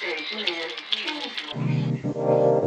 对今年确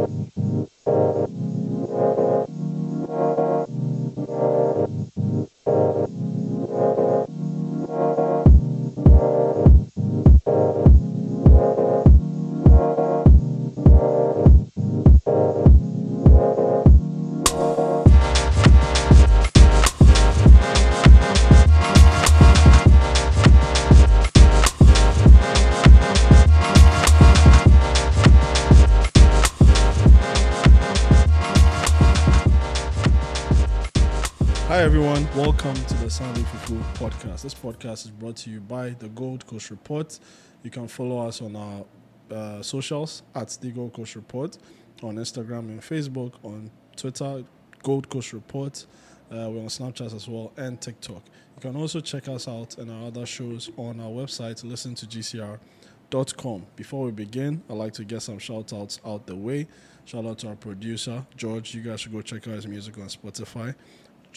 welcome to the Sunday Fufu podcast. This podcast is brought to you by the Gold Coast Report. You can follow us on our uh, socials at the Gold Coast Report on Instagram and Facebook, on Twitter, Gold Coast Report. Uh, we're on Snapchat as well and TikTok. You can also check us out and our other shows on our website, listen to GCR.com. Before we begin, I'd like to get some shout outs out the way. Shout out to our producer, George. You guys should go check out his music on Spotify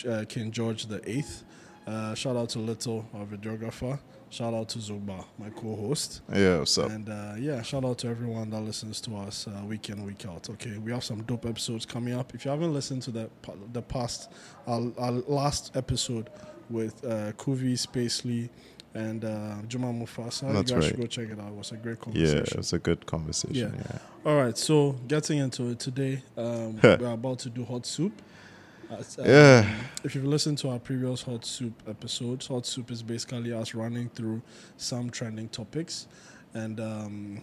uh, King George the Eighth. Uh, shout out to Little, our videographer. Shout out to Zuba, my co-host. Yeah, what's up? And uh, yeah, shout out to everyone that listens to us uh, week in, week out. Okay, we have some dope episodes coming up. If you haven't listened to the the past, our, our last episode with uh, Kuvi Spacely and uh, Juma Mufasa, That's you guys right. should go check it out. It was a great conversation. Yeah, conversation. it's a good conversation. Yeah. Yeah. All right, so getting into it today, um, we're about to do hot soup. As, um, Yeah. If you've listened to our previous hot soup episodes, hot soup is basically us running through some trending topics, and um,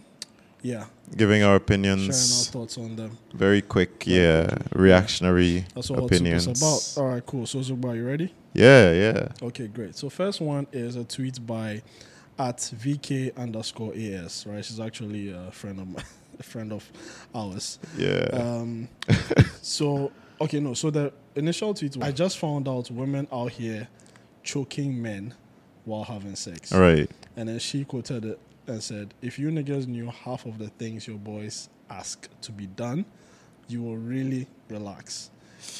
yeah, Giving our opinions, sharing our thoughts on them. very quick, yeah, reactionary That's what opinions. hot soup is about. All right, cool. So Zuba, you ready? Yeah, yeah. Okay, great. So first one is a tweet by at VK underscore AS. Right, she's actually a friend of my, a friend of ours. Yeah. Um, so okay, no. So the initial tweet, was, I just found out women out here choking men while having sex, All right. and then she quoted it and said, "If you niggas knew half of the things your boys ask to be done, you will really relax."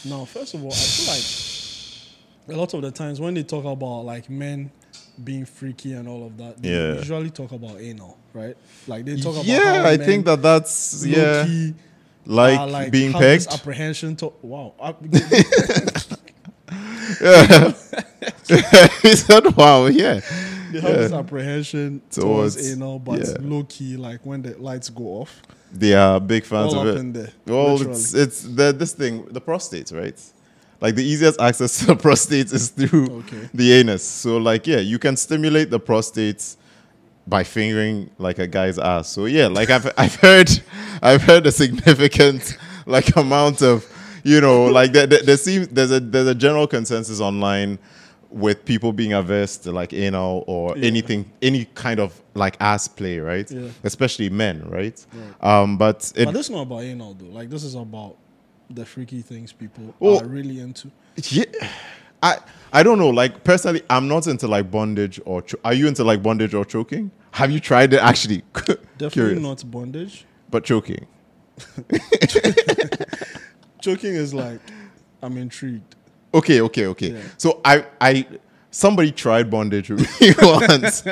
Now, first of all, I feel like a lot of the times when they talk about like men being freaky and all of that, they Yeah. usually talk about anal, right? Like they talk about Yeah, I think that that's yeah, low-key like, uh, are, being pegged. apprehension to wow. Yeah. he said, "Wow, yeah, they have this apprehension towards, Towards- anal, but yeah. low key, like when the lights go off, they are big fans of it." there. Well, literally. it's it's the this thing, the prostate, right? Like the easiest access to the prostate is through Okay. the anus. So like yeah, you can stimulate the prostate by fingering like a guy's ass. So yeah, like I've I've heard I've heard a significant like amount of you know like there, there, there seems there's a there's a general consensus online with people being averse to like anal or Yeah. anything any kind of like ass play, right? Yeah. Especially men, right? Um, but it but this is not about anal though. Like this is about the freaky things people Well- are really into. Yeah, I I don't know. Like personally, I'm not into like bondage or. Cho- are you into like bondage or choking? Have you tried it actually? Definitely Curious. not bondage. But choking. Choking is like I'm intrigued. Okay, okay, okay. Yeah. So I I somebody tried bondage with me once,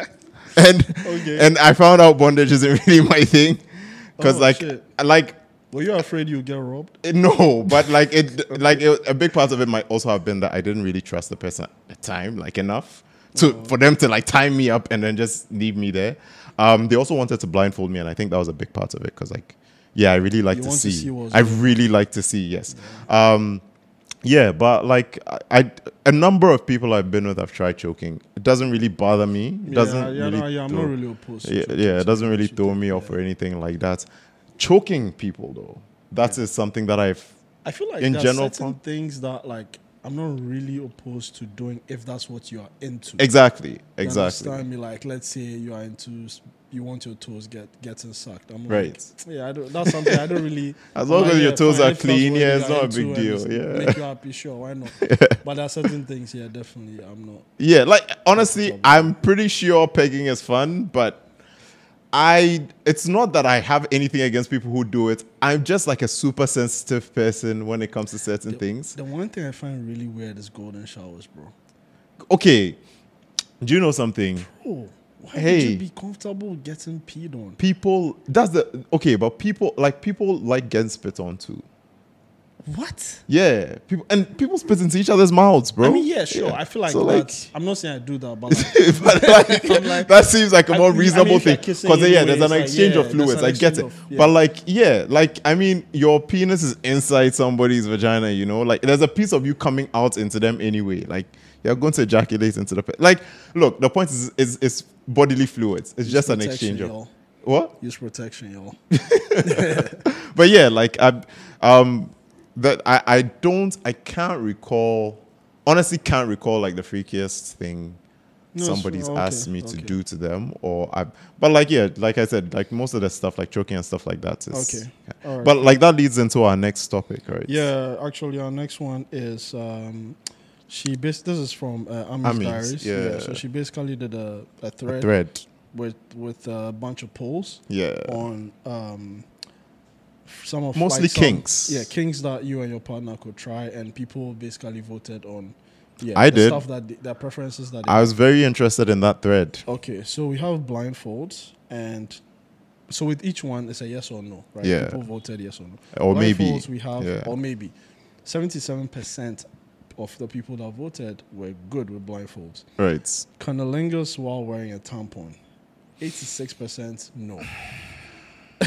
and Okay. and I found out bondage isn't really my thing because Oh, like shit. like Were you afraid you get robbed? Eh, No, but like it, like it, a big part of it might also have been that I didn't really trust the person at the time, like enough to for them to like tie me up and then just leave me there. Um, they also wanted to blindfold me, and I think that was a big part of it because, like, yeah, I really like to want to see. see I really like to see. Yes. Um, yeah, but like I, I, a number of people I've been with I've tried choking. It doesn't really bother me. It doesn't yeah, yeah, really no, yeah. I'm throw- not really opposed. To yeah, yeah, it doesn't really throw me off yeah. or anything like that. Choking people though, that is something that I've I feel like in general certain from- things that like I'm not really opposed to doing if that's what you are into. exactly, You exactly. understand me? Like, let's say you are into, you want your toes get getting sucked. I'm Right. like, yeah, I don't, that's something I don't really. As long as your toes are clean, yeah, it's not a big deal, yeah. Make you happy, sure, why not? but there are certain things, yeah, definitely, I'm not. Yeah, like honestly. I'm pretty sure pegging is fun, but I it's not that I have anything against people who do it. I'm just like a super sensitive person when it comes to certain things. The one thing I find really weird is golden showers, bro. Okay. Do you know something? Oh, Why would you be comfortable getting peed on? people that's the okay, but people like people like getting spit on too. What? Yeah, people and people spit into each other's mouths, bro. I mean, yeah, sure. I feel like So, that's. I'm not saying I do that, but like, but like, like- that seems like a more I mean, reasonable if you're thing because yeah, there's an like, exchange yeah, of fluids. I get it, of- yeah. but like, yeah, like I mean, your penis is inside somebody's vagina. You know, like there's a piece of you coming out into them anyway. Like you're going to ejaculate into the. Pe- like, look, the point is, is, is bodily fluids. It's just an exchange of y'all. what. Use protection, y'all. but yeah, like I, um, that I, I don't, I can't recall. Honestly, can't recall like the freakiest thing No, somebody's so- okay, asked me to do to them, or I. But like yeah, like I said, like most of the stuff, like choking and stuff like that is. Okay. All right. But like that leads into our next topic, right? Yeah, actually, our next one is um, she. Bas- this is from uh, Ami's Ami's, Diaries. yeah. So she basically did a, a thread, Thread. with with a bunch of polls Yeah. on um, some of Mostly like, some- Yeah, kinks that you and your partner could try, and people basically voted on. Yeah, I did. stuff that they- their preferences that. They I was very interested in that thread. Okay, so we have blindfolds, and so with each one, it's a yes or no, right? Yeah. People voted yes or no. Or maybe, Blindfolds we have, yeah. or maybe, seventy-seven percent of the people that voted were good with blindfolds. Right. Cunnilingus while wearing a tampon, eighty-six percent no.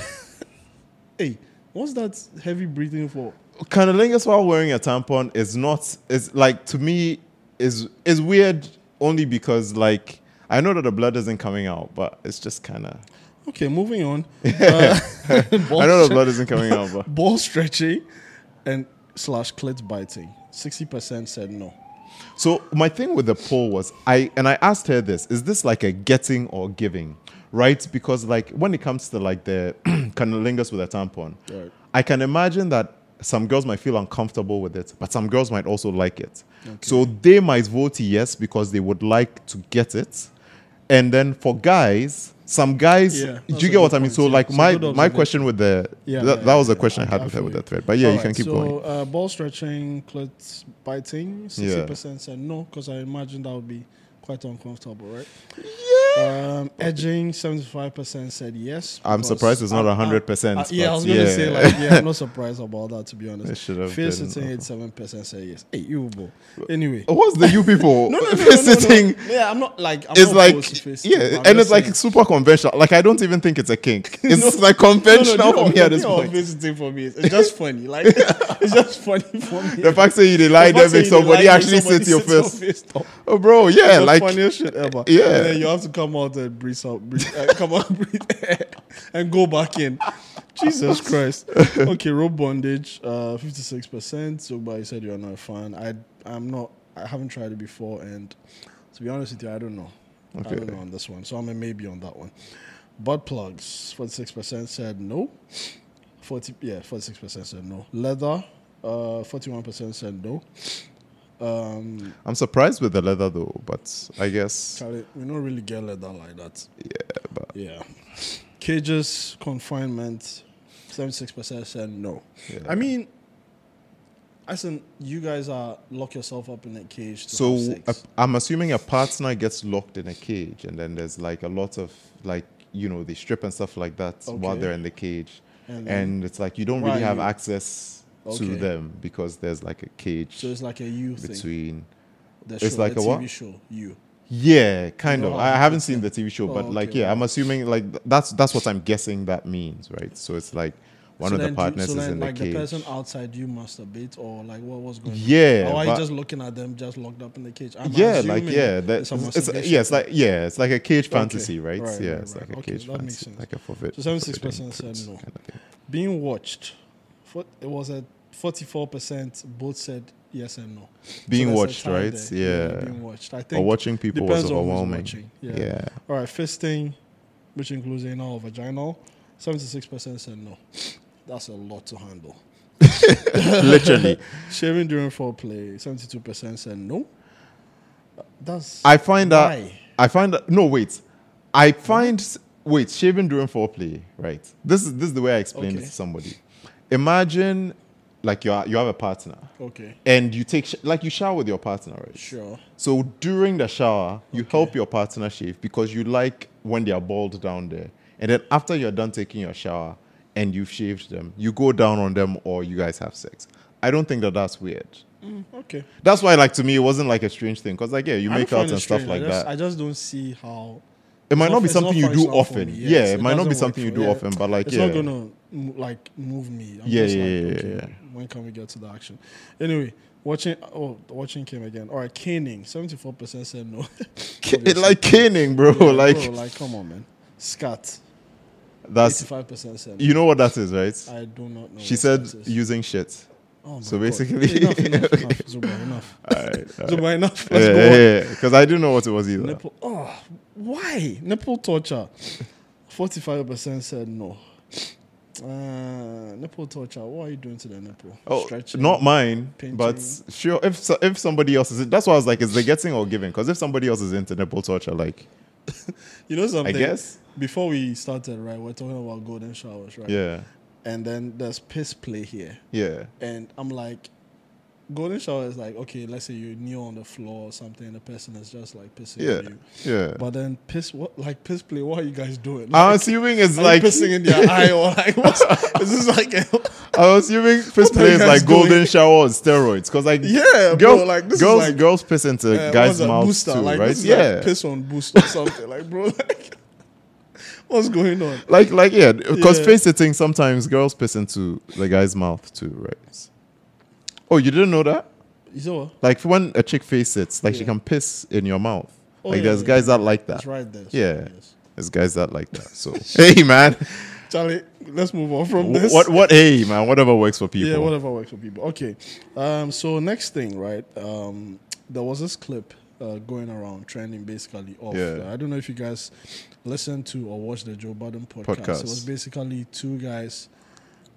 hey, what's that heavy breathing for? Cunnilingus while wearing a tampon is not is like to me is is weird only because like I know that the blood isn't coming out, but it's just kind of Okay, moving on. Uh, I know the blood isn't coming out, but ball stretching and slash clit biting. Sixty percent said no. So my thing with the poll was I and I asked her this: Is this like a getting or giving? Right? Because like when it comes to like the cunnilingus with a tampon, Right. I can imagine that some girls might feel uncomfortable with it, but some girls might also like it. So they might vote yes because they would like to get it. And then for guys, some guys, Yeah, do you get what I mean? point, So yeah. like a my my question with the Yeah, that, yeah, that was the yeah, question I, I- had with her with the thread. But yeah, you Alright, can keep so, going. Uh, ball stretching, clit biting, sixty percent said no because I imagine that would be quite uncomfortable, right? Yeah. Um, edging, seventy-five percent said yes. I'm surprised it's not I'm- I'm- 100%, uh, yeah, I was gonna yeah. say like, yeah, I'm not surprised about that to be honest. It should have Fear been, sitting, eighty-seven percent said yes. Hey, you bro. Anyway. What's the you people No, no, no, no, no, sitting? no. Yeah, I'm not like. I'm It's not like to yeah, I'm and it's just like super conventional. Like I don't even think it's a kink. It's like No, no, conventional do you for me at this do you know point. Visiting for me, it's just funny. Like it's just funny for me. The fact that you did lie The there makes somebody actually somebody sit your sits face. Oh, bro, yeah, It's the like funniest shit ever. Yeah. And then you have to come out and breathe out, breathe, uh, come out, breathe, and go back in. Jesus Christ. Okay, rope bondage, uh, fifty-six percent. So, but you said you're not a fan. I, I'm not. I haven't tried it before, and to be honest with you, I don't know. I don't know on this one. So I'm a maybe on that one. Butt plugs, forty-six percent said no. Forty, yeah, forty-six percent said no. Leather, uh, forty-one percent said no. Um, I'm surprised with the leather though, but I guess Charlie, we don't really get leather like that. yeah, but Yeah. Cages, confinement, 76% said no. Yeah. I mean, I said you guys are lock yourself up in a cage to so sex. I'm assuming a partner gets locked in a cage, and then there's like a lot of like you know they strip and stuff like that while they're in the cage, And and, it's like you don't really have access Okay. to them because there's like a cage so it's like a you thing. between. The it's show, like the a TV what? show, you. Yeah, kind You of. I haven't seen the TV show, Oh, but like, okay, yeah, I'm assuming like that's that's what I'm guessing that means, right? So it's like one so of the partners so is then, in the like cage. the person outside you masturbate or like what was going on? Yeah, Or are you just looking at them just locked up in the cage? I'm yeah, like yeah, that, it's a it's, it's yeah, it's like yeah, it's like a cage Okay. fantasy, right? Right, yeah, right, it's right. like a Okay, cage that makes fantasy, sense. like a forbid. So 76% forbidden said fruits no. kind of being watched. It was at 44% both said yes and no. Being a watched, right? there. Yeah. Being watched. I think Or watching people was depends on who's overwhelming. Yeah. Yeah. All right, fisting, which includes anal or vaginal, 76% said no. That's a lot to handle. literally. Shaving during foreplay, 72% said no. That's. I find that I find that no wait, I find wait shaving during foreplay, right? This is this is the way I explained Okay. it to somebody. Imagine like you are, you have a partner Okay. and you take sh- like you shower with your partner, right? Sure. So during the shower, you help your partner shave because you like when they are bald down there. And then after you're done taking your shower and you've shaved them, you go down on them or you guys have sex. I don't think that that's weird. Mm, okay. That's why, like to me, it wasn't like a strange thing because, like, yeah, you I make out it and stuff like I just, that. I just don't see how. it might it's not be something you do not often. me. Yeah, Yes, it might not be something you do yeah. often, but like, it's yeah, not like move me. I'm Yeah, just yeah, like, yeah, okay, yeah. When can we get to the action? Anyway, watching. Oh, watching came again. All right, caning. Seventy four percent said no. it like caning, bro. Yeah, like bro, like come on, man. Scat. that's five percent said. no. you know what that is, right? I do not know. She said using shit. Oh so God. basically- enough, enough, enough. Zuba, enough. All right, all right. Zuba, enough. Yeah, Let's go on. yeah, because I didn't know what it was either. Nipple. Oh, why nipple torture? Forty-five percent said no. Uh, nipple torture. What are you doing to the nipple? Oh, Stretching? not mine, pinching. but sure. If so, if somebody else is, that's why I was like, is they getting or giving? Because if somebody else is into nipple torture, like, You know something? I guess, Before we started, right, we're talking about golden showers, right? yeah, And then there's piss play here, yeah, and I'm like, golden shower is like, okay, let's say you kneel on the floor or something, and the person is just like pissing yeah, you. yeah. But then piss, what like piss play? What are you guys doing? I'm Like, assuming it's like pissing in their eye or like what's is this like? A, I'm assuming piss play is like golden doing? shower on steroids. Because like Yeah, bro, girls, like, this is girls, like- girls piss into uh, guys' mouths booster, too, like, right? Yeah, like piss on boost or something, like bro, like what's going on? like like yeah, because Yeah. face sitting sometimes girls piss into the guy's mouth too, right? Oh, you didn't know that? You saw what? Like when a chick face sits, like she can piss in your mouth. Oh, like yeah, there's yeah, guys yeah. that like that. That's right there. Yeah. Yes. There's guys that like that. So hey man, Charlie, let's move on from this. what what hey man, whatever works for people. Yeah, whatever works for people. Okay. Um, so next thing, right? Um, there was this clip uh, going around trending basically of. Yeah. I don't know if you guys listened to or watched the Joe Budden podcast. Podcast. It was basically two guys,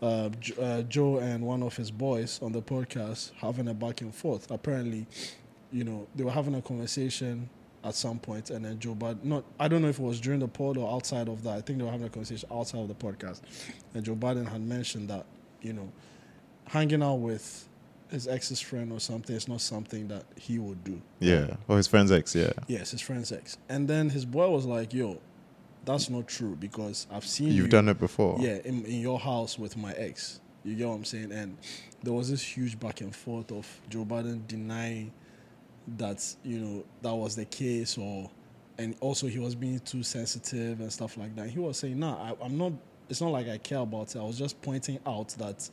uh, J- uh, Joe and one of his boys on the podcast having a back and forth. Apparently, you know, they were having a conversation at some point, and then Joe Budden, not, I don't know if it was during the pod or outside of that. I think they were having a conversation outside of the podcast, and Joe Budden had mentioned that, you know, hanging out with his ex's friend or something is not something that he would do. Yeah. Or his friend's ex, yeah. Yes, his friend's ex. And then his boy was like, "Yo, that's not true because I've seen You've you, done it before. yeah, in, in your house with my ex. You get what I'm saying? And there was this huge back and forth of Joe Budden denying that you know that was the case, or and also he was being too sensitive and stuff like that. He was saying, "Nah, I, I'm not. It's not like I care about it. I was just pointing out that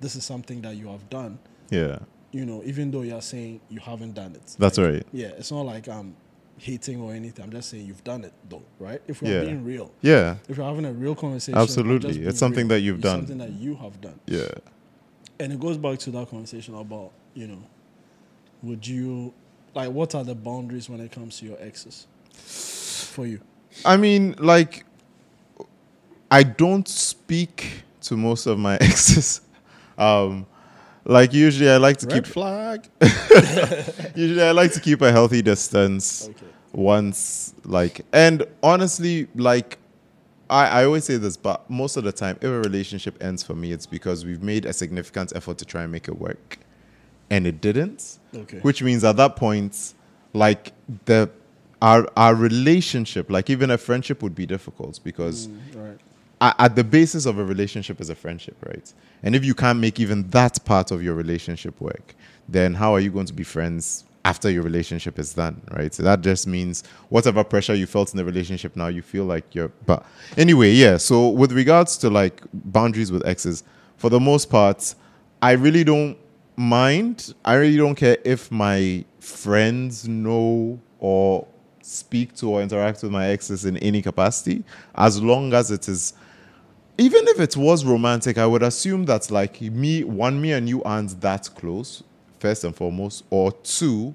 this is something that you have done. Yeah. You know, even though you're saying you haven't done it. That's Like, right. Yeah, it's not like I'm hating or anything. I'm just saying you've done it though, right? If we're Yeah. being real, Yeah. if you're having a real conversation, Absolutely. It's something real. that you've It's done. something that you have done, Yeah. and it goes back to that conversation about you know, would you like what are the boundaries when it comes to your exes for you? I mean, like, I don't speak to most of my exes. Um, like usually, I like to Red keep. flag. Usually, I like to keep a healthy distance. Okay. Once, like, and honestly, like, I, I always say this, but most of the time, if a relationship ends for me, it's because we've made a significant effort to try and make it work, and it didn't. Okay. Which means at that point, like the our our relationship, like even a friendship, would be difficult because Mm, right. At the basis of a relationship is a friendship, right? And if you can't make even that part of your relationship work, then how are you going to be friends after your relationship is done, right? So that just means whatever pressure you felt in the relationship now, you feel like you're. But anyway, yeah. So with regards to like boundaries with exes, for the most part, I really don't mind. I really don't care if my friends know or speak to or interact with my exes in any capacity, as long as it is even if it was romantic, I would assume that like me, one, me and you aren't that close, first and foremost, or two,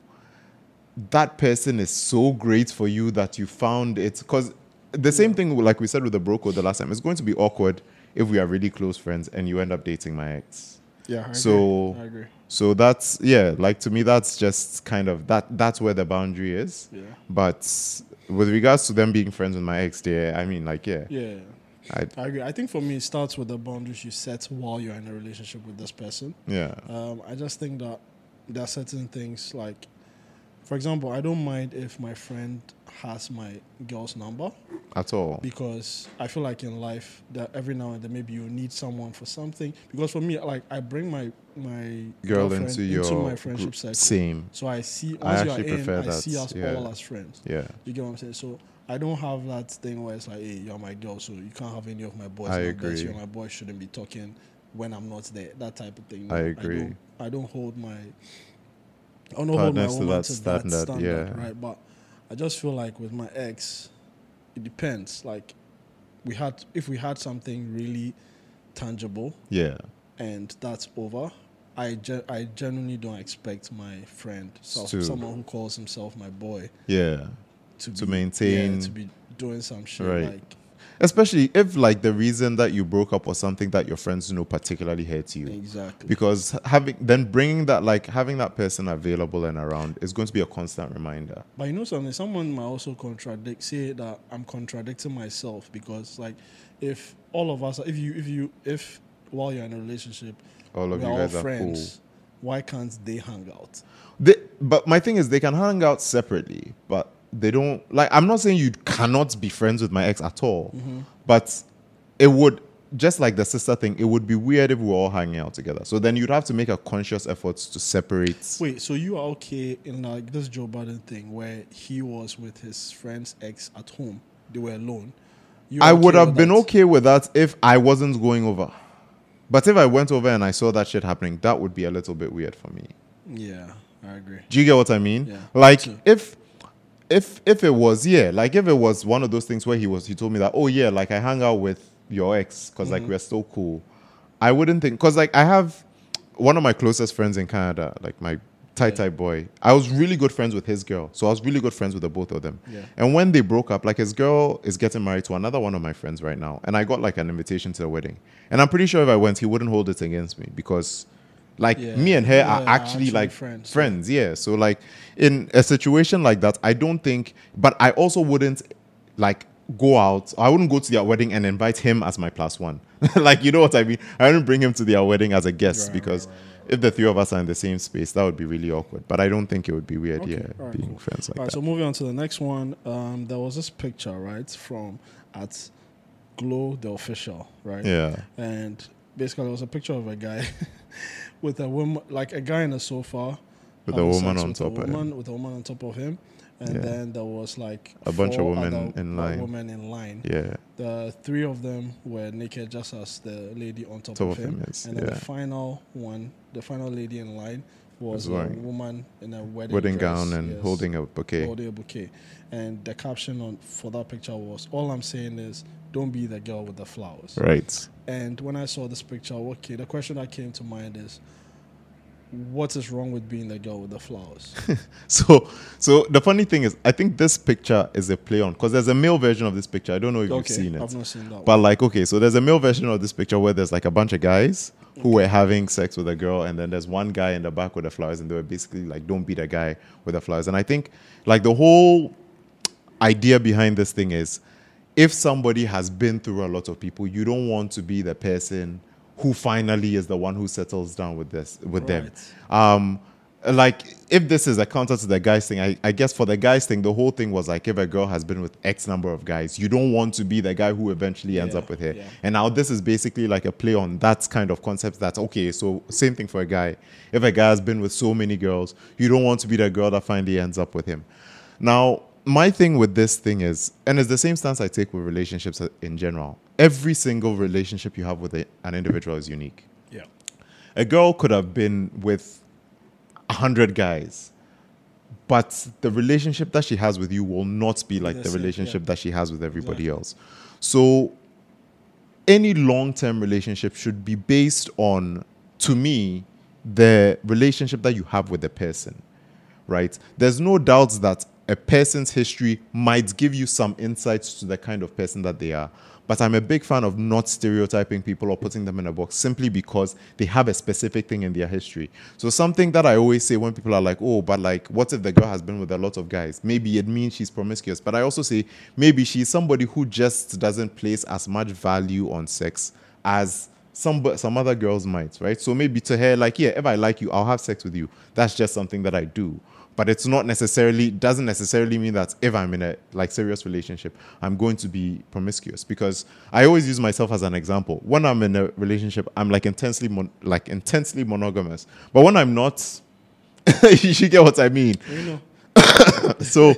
that person is so great for you that you found it because the same thing like we said with the broker the last time, it's going to be awkward if we are really close friends and you end up dating my ex. Yeah. I So- agree. I agree. So that's yeah, like to me that's just kind of that that's where the boundary is. Yeah. But with regards to them being friends with my ex, yeah, I mean like yeah. Yeah. I, I agree. I think for me, it starts with the boundaries you set while you're in a relationship with this person. yeah. Um, I just think that there are certain things like, for example, I don't mind if my friend has my girl's number At all. because I feel like in life that every now and then maybe you need someone for something. Because for me, like I bring my my Girl girlfriend into your my friendship group. circle. Same. So I see I once you are in, I that, see us yeah. all as friends. Yeah. You get what I'm saying? So I don't have that thing where it's like, hey, you're my girl, so you can't have any of my boys. I agree. You're my boy, shouldn't be talking when I'm not there. That type of thing. I No, agree. don't, I don't hold my. I don't hold my Partners to woman that to standard, that standard, yeah. right? But I just feel like with my ex, it depends. Like we had, if we had something really tangible Yeah. and that's over. I, ge- I genuinely don't expect my friend, so, someone who calls himself my boy, Yeah. To, To be, maintain- yeah, to be doing some shit Right. like Especially if like the reason that you broke up was something that your friends know particularly hurts you. exactly Because having then bringing that like having that person available and around is going to be a constant reminder. but you know something someone might also contradict say that i'm contradicting myself because like if all of us if you if you if while you're in a relationship All of you all guys are friends why can't they hang out They, but my thing is they can hang out separately, but they don't like I'm not saying you cannot be friends with my ex at all. Mm-hmm. But it would just like the sister thing, it would be weird if we were all hanging out together. So then you'd have to make a conscious effort to separate. wait so you are okay in like this joe budden thing where he was with his friend's ex at home they were alone you I okay would have been that? okay with that if I wasn't going over. But if I went over and I saw that shit happening, that would be a little bit weird for me. yeah i agree Do you get what I mean? Yeah, Like if if if it was yeah, like if it was one of those things where he was he told me that oh yeah, like I hang out with your ex because Mm-hmm. like we're so cool. I wouldn't think because like I have one of my closest friends in Canada, like my tight tight boy. I was really good friends with his girl, so I was really good friends with the both of them. Yeah. And when they broke up, like his girl is getting married to another one of my friends right now, and I got like an invitation to the wedding. And I'm pretty sure if I went, he wouldn't hold it against me because, like, Yeah. me and her Yeah, are actually, actually like friends, friends. Yeah. So like, in a situation like that, I don't think. But I also wouldn't like go out. I wouldn't go to their wedding and invite him as my plus one. like, you know what I mean? I wouldn't bring him to their wedding as a guest Right, because. right, right, If the three of us are in the same space, that would be really awkward. But I don't think it would be weird, Okay, yeah, being cool. friends like All right, that. so moving on to the next one. Um, there was this picture, right, from at Glow the official, right? yeah. And basically, it was a picture of a guy with a woman, like a guy in a sofa, With a woman on with top a of him. with a woman on top of him, and Yeah. then there was like A bunch of women other, in line. Women in line. Yeah. The three of them were naked, just as the lady on top, Top of of him. him is, and then yeah. the final one, the final lady in line, was Was a woman in a wedding, Wedding dress, gown and yes, holding a bouquet. holding a bouquet. And the caption on for that picture was, "All I'm saying is, don't be the girl with the flowers." Right. And when I saw this picture, okay, the question that came to mind is, what is wrong with being the girl with the flowers? So, so the funny thing is, I think this picture is a play on because there's a male version of this picture. I don't know if okay, you've seen it, I've not seen that. but one. like, okay, so there's a male version of this picture where there's like a bunch of guys who were having sex with a girl, and then there's one guy in the back with the flowers, and they were basically like, "Don't be the guy with the flowers." And I think, like, the whole idea behind this thing is, if somebody has been through a lot of people, you don't want to be the person who finally is the one who settles down with this with them. Um, like if this is a counter to the guys thing, I, I guess for the guys thing, the whole thing was like if a girl has been with X number of guys, you don't want to be the guy who eventually ends Yeah, up with her. yeah. And now this is basically like a play on that kind of concept. That's okay. So same thing for a guy. If a guy has been with so many girls, you don't want to be the girl that finally ends up with him. Now, my thing with this thing is, and it's the same stance I take with relationships in general. Every single relationship you have with a, an individual is unique. yeah, A girl could have been with a hundred guys, but the relationship that she has with you will not be like the relationship yeah. that she has with everybody Exactly. else. So, any long-term relationship should be based on, to me, the relationship that you have with the person, right? There's no doubts that a person's history might give you some insights to the kind of person that they are. But I'm a big fan of not stereotyping people or putting them in a box simply because they have a specific thing in their history. So something that I always say when people are like, "Oh, but like, what if the girl has been with a lot of guys? Maybe it means she's promiscuous." But I also say maybe she's somebody who just doesn't place as much value on sex as some some other girls might, right? So maybe to her, like, yeah, if I like you, I'll have sex with you. That's just something that I do. But it's not necessarily doesn't necessarily mean that if I'm in a like serious relationship, I'm going to be promiscuous. Because I always use myself as an example. When I'm in a relationship, I'm like intensely mon- like intensely monogamous. But when I'm not, you should get what I mean You know, so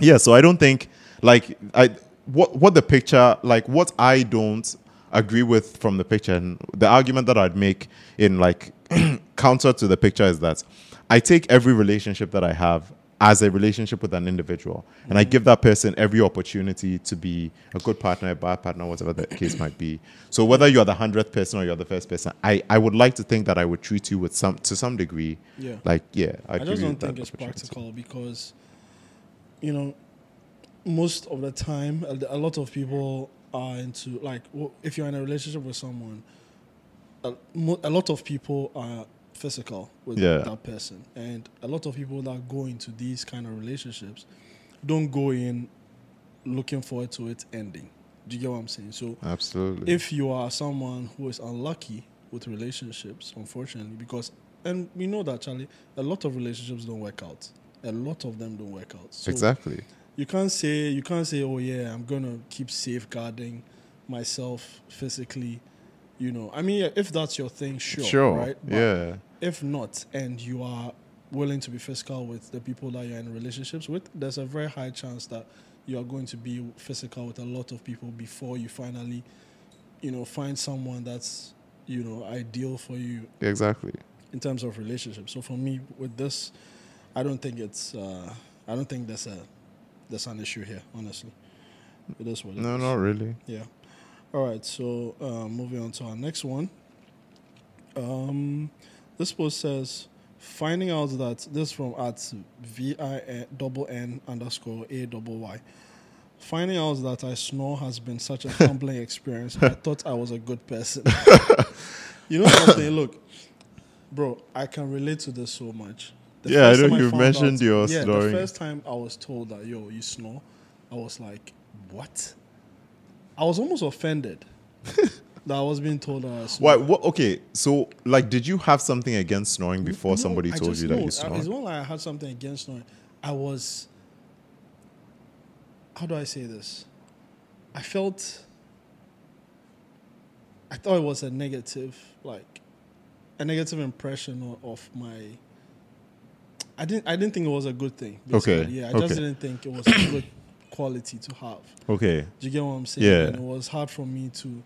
yeah so i don't think like i what what the picture like what i don't agree with from the picture and the argument that i'd make in like counter to the picture is that i take every relationship that i have as a relationship with an individual and i mm-hmm. give that person every opportunity to be a good partner a bad partner whatever the case might be. So whether you're the 100th person or you're the first person i i would like to think that i would treat you with some to some degree Yeah. like yeah I give just don't think it's practical because, you know, most of the time, a a lot of people are into like if you're in a relationship with someone, a, a lot of people are physical with Yeah. that person, and a lot of people that go into these kind of relationships don't go in looking forward to it ending. Do you get what I'm saying? So absolutely if you are someone who is unlucky with relationships, unfortunately, because and we know that Charlie, a lot of relationships don't work out. A lot of them don't work out. So exactly you can't say you can't say, oh yeah, I'm gonna keep safeguarding myself physically. You know, I mean, if that's your thing, sure, Sure. right? But yeah. If not, and you are willing to be physical with the people that you're in relationships with, there's a very high chance that you are going to be physical with a lot of people before you finally, you know, find someone that's, you know, ideal for you Exactly. in terms of relationships. So for me, with this, I don't think it's, uh, I don't think there's a, there's an issue here. Honestly, it is what it No, is. not really. Yeah. All right. So uh, moving on to our next one. Um, this post says finding out that this from at v i double n underscore a double y. Finding out that I snore has been such a humbling experience. I thought I was a good person. you know something? Look, bro, I can relate to this so much. The Yeah, I know you've mentioned your yeah, snoring. the first time I was told that yo, you snore, I was like, what? I was almost offended that I was being told uh, that I snore. Why? What? Okay. So, like, did you have something against snoring before No, somebody I told just- you that no, you uh, snore? It's not like I had something against snoring. I was. How do I say this? I felt. I thought it was a negative, like, a negative impression of, my. I didn't. I didn't think it was a good thing. Okay. Yeah, I just okay. didn't think it was a good quality to have. Okay. Do you get what I'm saying? Yeah. And it was hard for me to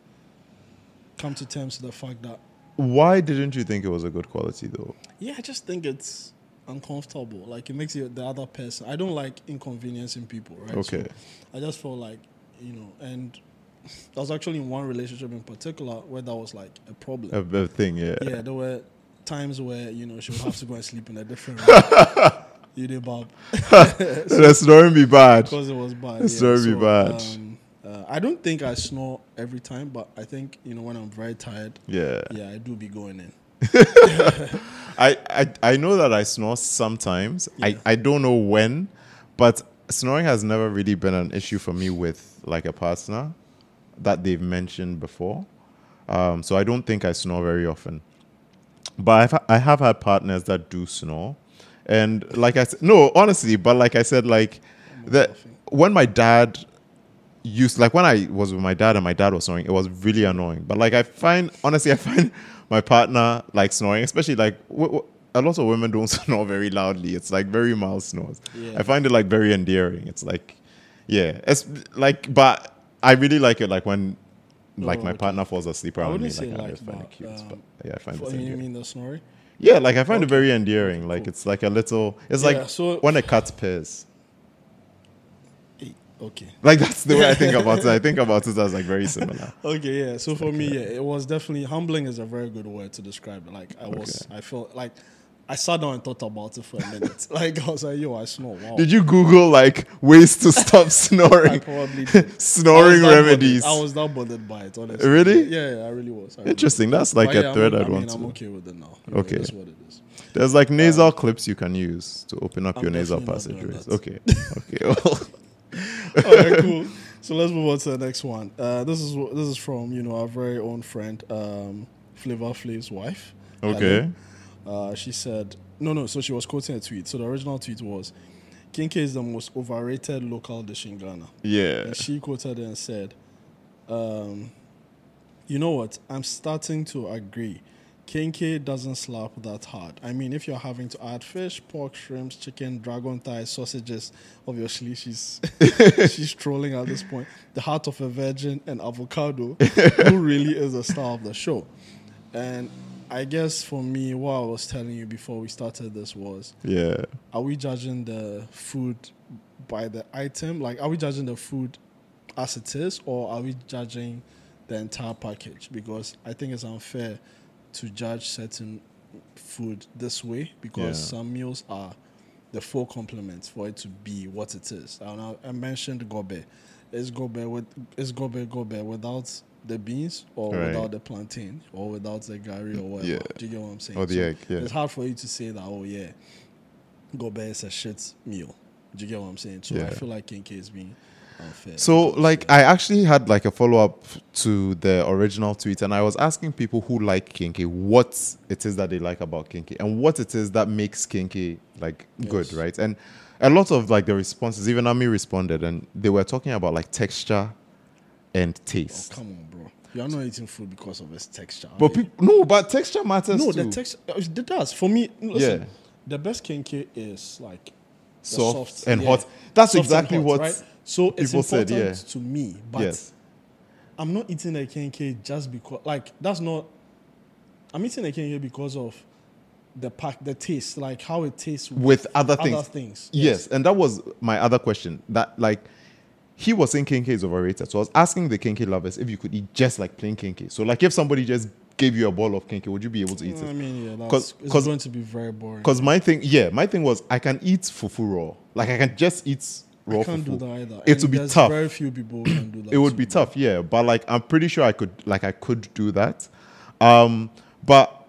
come to terms with the fact that Why didn't you think it was a good quality though? Yeah, I just think it's uncomfortable. Like it makes you the other person. I don't like inconveniencing people, right? Okay. So I just felt like, you know, and I was actually in one relationship in particular where that was like a problem. A, a thing, yeah. yeah, there were times where, you know, she would have to go and sleep in a different room. you did Bob. the snoring be bad. Because it was bad. It's yeah. very bad. Um, uh, I don't think I snore every time, but I think, you know, when I'm very tired, Yeah. yeah, I do be going in. I, I I know that I snore sometimes. I, Yeah. I don't know when, but snoring has never really been an issue for me with like a partner that they've mentioned before. Um, so I don't think I snore very often. But I've, I have had partners that do snore, and like I said, no, honestly, but like I said, like that when my dad used like when I was with my dad and my dad was snoring, it was really annoying. But like I find honestly, I find my partner like snoring, especially like w- w- a lot of women don't snore very loudly. It's like very mild snores. Yeah. I find it like very endearing. It's like, yeah, it's like, but I really like it like when like Oh, my partner falls asleep around me. Like, I like, just find it cute. um, but yeah, I find it you mean the snoring? Yeah, like I find it very endearing. Like it's like a little. It's Yeah, like so- when a cat purrs. Okay. Like that's the way I think about it. I think about it as like very similar. Okay, yeah. So for me, yeah, it was definitely humbling is a very good word to describe it. Like I was, I felt like I sat down and thought about it for a minute. like I was like, yo, I snore. Wow. Did you Google like ways to stop I snoring? probably did. Snoring not remedies. Bothered. I was not bothered by it, honestly. Really? Yeah, yeah, I really was. I really Interesting. That's like But a yeah, thread I'm, I'd I mean, want I'm to. okay with it now. You know, Okay. That's what it is. There's like um, nasal clips you can use to open up I'm your nasal passageways. Okay. Okay. All right, cool. So let's move on to the next one. Uh, this is this is from you know our very own friend, um, Flavor Flav's wife. Okay. Uh, she said no, no. So she was quoting a tweet. So the original tweet was, "Kenkey is the most overrated local dish in Ghana." yeah. And she quoted it and said, um, "You know what? I'm starting to agree. Kenkey doesn't slap that hard. I mean, if you're having to add fish, pork, shrimps, chicken, dragon thighs, sausages, obviously she's she's trolling at this point. The heart of a virgin and avocado, who really is the star of the show. And I guess for me, what I was telling you before we started this was Yeah. are we judging the food by the item? Like, are we judging the food as it is, or are we judging the entire package? Because I think it's unfair to judge certain food this way because Yeah. some meals are the full complement for it to be what it is. And I, I mentioned gobe. Is gobe with is gobe gobe without the beans or Right. without the plantain or without the gari or whatever? Yeah. Do you get what I'm saying? Or the egg, yeah. It's hard for you to say that. Oh yeah, gobe is a shit meal. Do you get what I'm saying? So I feel like Kenkey is being unfair. So, like, I actually had like a follow up to the original tweet, and I was asking people who like kenkey what it is that they like about kenkey and what it is that makes kenkey like good, right? And a lot of like the responses, even Ami responded, and they were talking about like texture and Oh, taste. come on, bro. You're not eating food because of its texture. but people, no, but texture matters no, too. the texture uh, it does for me. Listen, Yeah. the best kenkey is like the soft, and yeah, hot. That's soft exactly hot, what right? So it's people said, important yeah. to me, but Yes. I'm not eating a Kenkey just because like that's not. I'm eating a Kenkey because of the pack, the taste, like how it tastes with other things. Other things. Yes. and that was my other question. That like he was saying kenkey is overrated. So I was asking the kenkey lovers if you could eat just like plain kenkey. So like if somebody just gave you a ball of kenkey, would you be able to eat it? I mean, yeah, that's it's going to be very boring. Because my thing, yeah, my thing was I can eat fufu raw. Like I can just eat raw I can't fufu. do that either. It would be tough. Very few people can do that. it would be tough, yeah. But like I'm pretty sure I could like I could do that. Um, but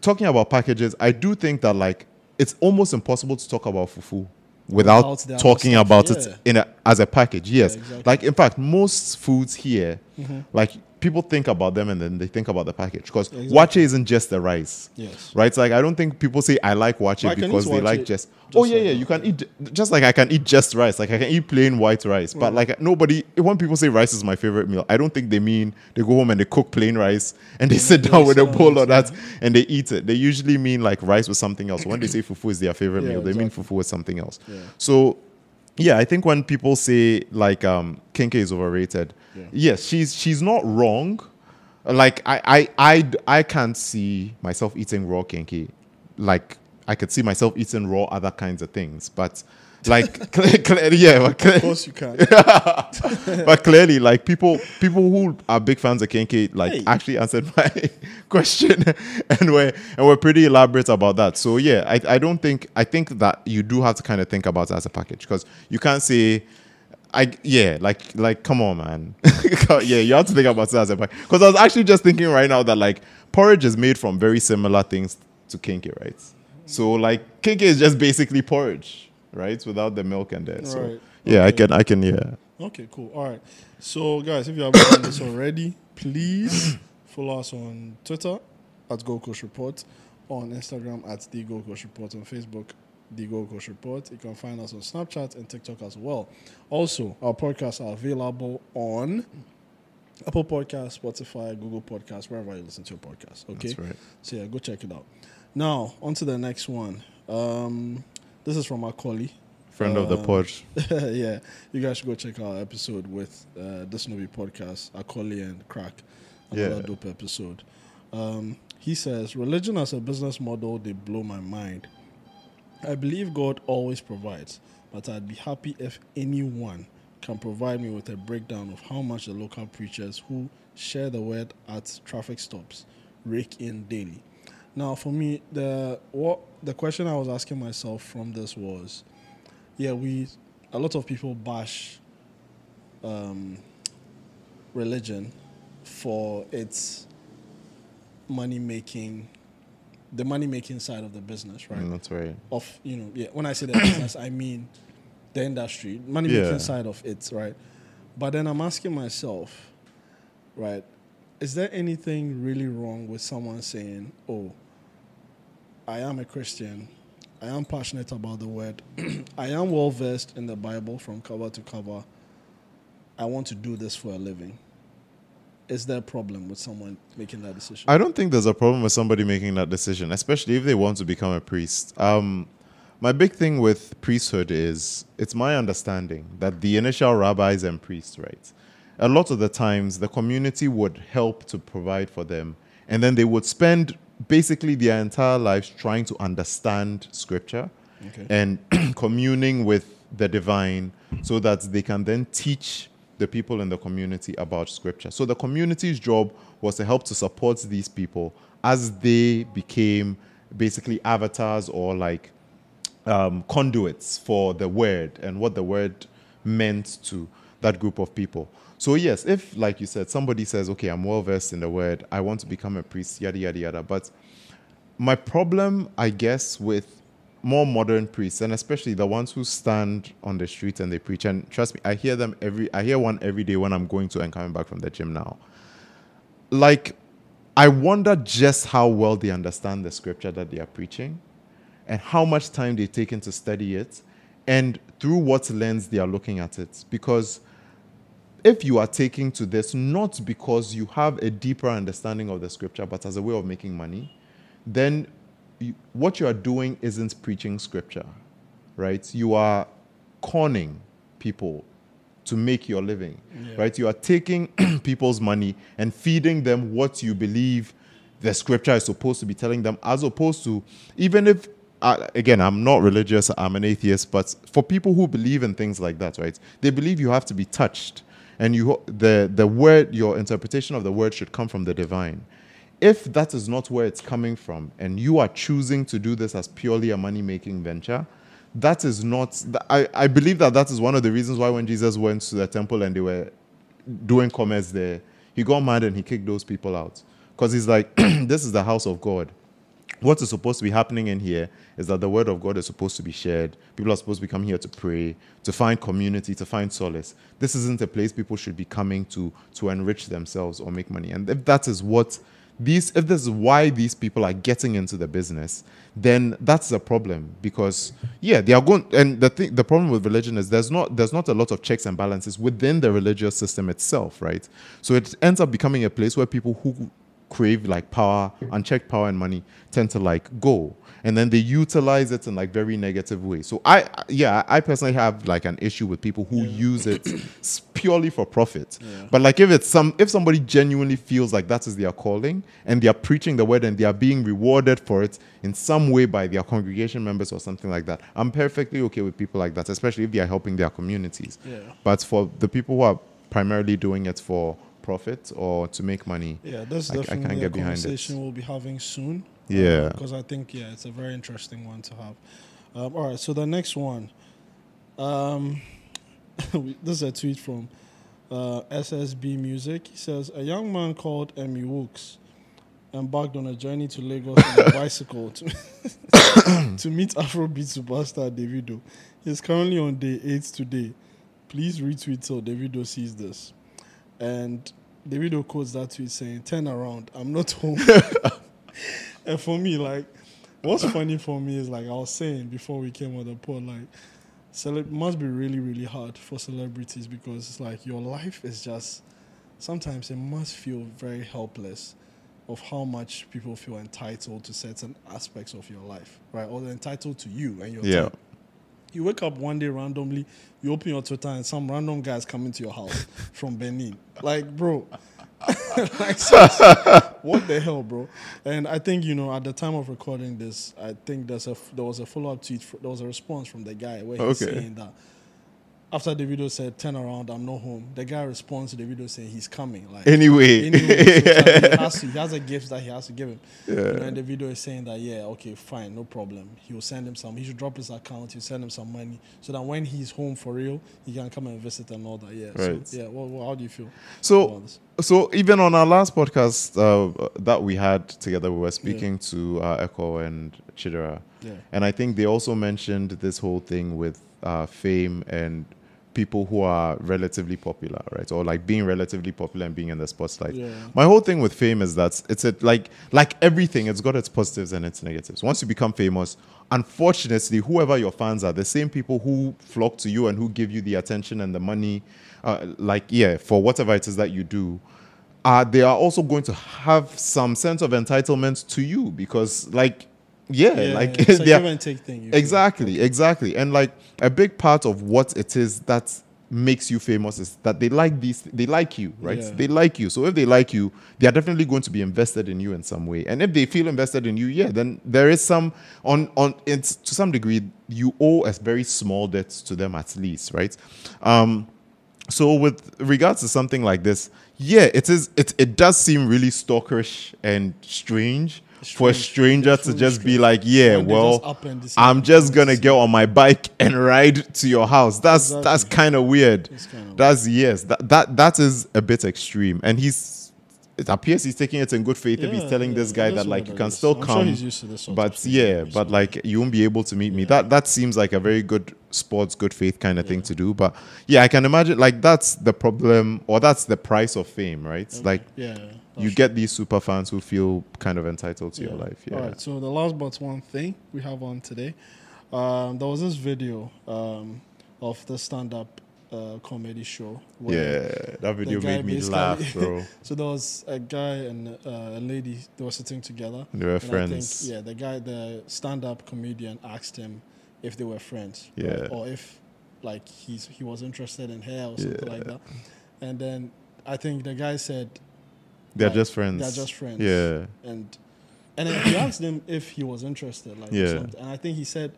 talking about packages, I do think that like it's almost impossible to talk about fufu without, Without talking about yeah. it in a, as a package. Yes, exactly. Mm-hmm. like in fact, most foods here, like people think about them and then they think about the package because Exactly. waakye isn't just the rice. Yes. Right, it's like I don't think people say I like waakye can because they waakye like just. just oh yeah, like yeah. that, You can eat just like I can eat just rice. Like I can eat plain white rice. But like nobody, when people say rice is my favorite meal, I don't think they mean they go home and they cook plain rice and they sit down with a bowl of that and they eat it. They usually mean like rice with something else. When they say fufu is their favorite Yeah, meal, they mean fufu with something else. Yeah. So yeah, I think when people say like um Kenkey is overrated, Yeah. yes, she's she's not wrong. Like I I I I can't see myself eating raw Kenkey. Like I could see myself eating raw other kinds of things, but like cle- cle- yeah, but, cle- Of course you can. but clearly, like people people who are big fans of Kenkey, like Hey. actually answered my question and were and were pretty elaborate about that. So yeah, I, I don't think I think that you do have to kind of think about it as a package because you can't say I yeah, like like come on man. yeah, you have to think about it as a package. Because I was actually just thinking right now that like porridge is made from very similar things to Kenkey, right? So like Kenkey is just basically porridge, right? Without the milk and there. So Right. yeah, I can I can yeah. Okay, cool. All right. So, guys, if you haven't done this already, please follow us on Twitter at Gold Coast Report, on Instagram at The Gold Coast Report, on Facebook, The Gold Coast Report. You can find us on Snapchat and TikTok as well. Also, our podcasts are available on Apple Podcasts, Spotify, Google Podcasts, wherever you listen to your podcast. Okay. That's right. So yeah, go check it out. Now, on to the next one. Um, this is from Akoli. Friend of the Um, pod. yeah, you guys should go check out our episode with uh, this Novi podcast, Akoli and Crack. Another Yeah. dope episode. Um, he says, Religion as a business model, they blow my mind. I believe God always provides, but I'd be happy if anyone can provide me with a breakdown of how much the local preachers who share the word at traffic stops rake in daily. Now, for me, the what the question I was asking myself from this was, yeah, we a lot of people bash um, religion for its money making, the money making side of the business, right? Mm, that's right. Of you know, yeah. When I say the business, I mean the industry, money making Yeah. side of it, right? But then I'm asking myself, right? Is there anything really wrong with someone saying, "Oh, I am a Christian. I am passionate about the word. I am well versed in the Bible from cover to cover. I want to do this for a living." Is there a problem with someone making that decision? I don't think there's a problem with somebody making that decision, especially if they want to become a priest. Um, my big thing with priesthood is it's my understanding that the initial rabbis and priests, right? A lot of the times the community would help to provide for them, and then they would spend basically their entire lives trying to understand scripture Okay. and communing with the divine so that they can then teach the people in the community about scripture. So the community's job was to help to support these people as they became basically avatars or like um, conduits for the word and what the word meant to that group of people. So yes, if like you said, somebody says, "Okay, I'm well versed in the word. I want to become a priest," yada yada yada. But my problem, I guess, with more modern priests and especially the ones who stand on the street and they preach, and trust me, I hear them every. I hear one every day when I'm going to and coming back from the gym now. Like, I wonder just how well they understand the scripture that they are preaching and how much time they taken to study it and through what lens they are looking at it. Because if you are taking to this not because you have a deeper understanding of the scripture, but as a way of making money, then you, what you are doing isn't preaching scripture, right? You are conning people to make your living, Yeah. right? You are taking people's money and feeding them what you believe the scripture is supposed to be telling them, as opposed to even if uh, again, I'm not religious, I'm an atheist, but for people who believe in things like that, right? They believe you have to be touched, and you the the word, your interpretation of the word should come from the divine. If that is not where it's coming from, and you are choosing to do this as purely a money making venture, that is not. I, I believe that that is one of the reasons why when Jesus went to the temple and they were doing commerce there, he got mad and he kicked those people out because he's like, this is the house of God what is supposed to be happening in here is that the word of God is supposed to be shared. People are supposed to be coming here to pray, to find community, to find solace. This isn't a place people should be coming to to enrich themselves or make money. And if that is what these if this is why these people are getting into the business, then that's a problem because yeah, they are going and the thing the problem with religion is there's not there's not a lot of checks and balances within the religious system itself, right? So it ends up becoming a place where people who crave like power, unchecked power and money tend to like go. And then they utilize it in like very negative ways. So I, yeah, I personally have like an issue with people who use it purely for profit. Yeah. But like if it's some, if somebody genuinely feels like that is their calling and they are preaching the word and they are being rewarded for it in some way by their congregation members or something like that, I'm perfectly okay with people like that, especially if they are helping their communities. Yeah. But for the people who are primarily doing it for profit or to make money, Yeah, that's I- I can't definitely a get behind it. conversation we'll be having soon. Yeah. because I think yeah, it's a very interesting one to have. Um, all right, so the next one, um, this is a tweet from uh, SSB Music. He says a young man called Emmy Wooks embarked on a journey to Lagos on a bicycle to, to meet Afrobeat superstar Davido. He's currently on day eight today. Please retweet so Davido sees this. And Davido quotes that tweet saying, "Turn around, I'm not home." and for me, like, what's funny for me is like I was saying before we came on the pod, like, cele- must be really, really hard for celebrities because it's like your life is just sometimes it must feel very helpless of how much people feel entitled to certain aspects of your life, right? Or they're entitled to you and your Yeah. time. You wake up one day randomly, you open your Twitter and some random guys coming to your house from Benin. Like, bro, like, what the hell, bro? And I think you know, at the time of recording this, I think there's a there was a follow up tweet. There was a response from the guy where he's Okay. saying that after Davido said turn around, I'm not home. The guy responds to Davido saying he's coming. Like Anyway. anyway, so he, has to, he has a gift that he has to give him. You know, and Davido is saying that yeah, okay, fine, no problem. He will send him some. He should drop his account. He'll send him some money so that when he's home for real, he can come and visit and all that. Yeah. Right. So, yeah. Well, well, how do you feel? So, so even on our last podcast uh, that we had together, we were speaking to uh, Echo and Chidera, Yeah. and I think they also mentioned this whole thing with uh, fame and people who are relatively popular, right? Or like being relatively popular and being in the spotlight. Yeah. My whole thing with fame is that it's a, like like everything, it's got its positives and its negatives. Once you become famous, unfortunately, whoever your fans are, the same people who flock to you and who give you the attention and the money, uh, like yeah, for whatever it is that you do, uh, they are also going to have some sense of entitlement to you because like yeah, Yeah, like it's give and take thing. you feel. Exactly, exactly. And like a big part of what it is that makes you famous is that they like these they like you, right? Yeah. They like you. So if they like you, they are definitely going to be invested in you in some way. And if they feel invested in you, yeah, then there is some on on it's to some degree you owe a very small debt to them at least, right? Um so with regards to something like this, yeah, it is it it does seem really stalkerish and strange, for a stranger to just be like, yeah, well, just up and decide I'm just gonna get on my bike and ride to your house. That's Exactly. that's kind of weird. That's yes, that that that is a bit extreme, and he's. It appears he's taking it in good faith if he's telling yeah, this guy that like you can still I'm sure come, he's used to this but yeah, but like you won't be able to meet me. That that seems like a very good sports, good faith kind of thing to do. But yeah, I can imagine like that's the problem or that's the price of fame, right? Like Yeah. You get these super fans who feel kind of entitled to your life. Yeah. All right. So the last but one thing we have on today, um, there was this video um, of the stand-up uh, comedy show. Yeah, that video made me laugh, bro. so there was a guy and uh, a lady. They were sitting together. They were and I friends. think, yeah, the guy, the stand-up comedian, asked him if they were friends, right? Yeah. or if like he's he was interested in her or something Yeah. like that. And then I think the guy said, They're like, just friends. They're just friends. Yeah. and and then he asked him if he was interested, like or Yeah. something. And I think he said,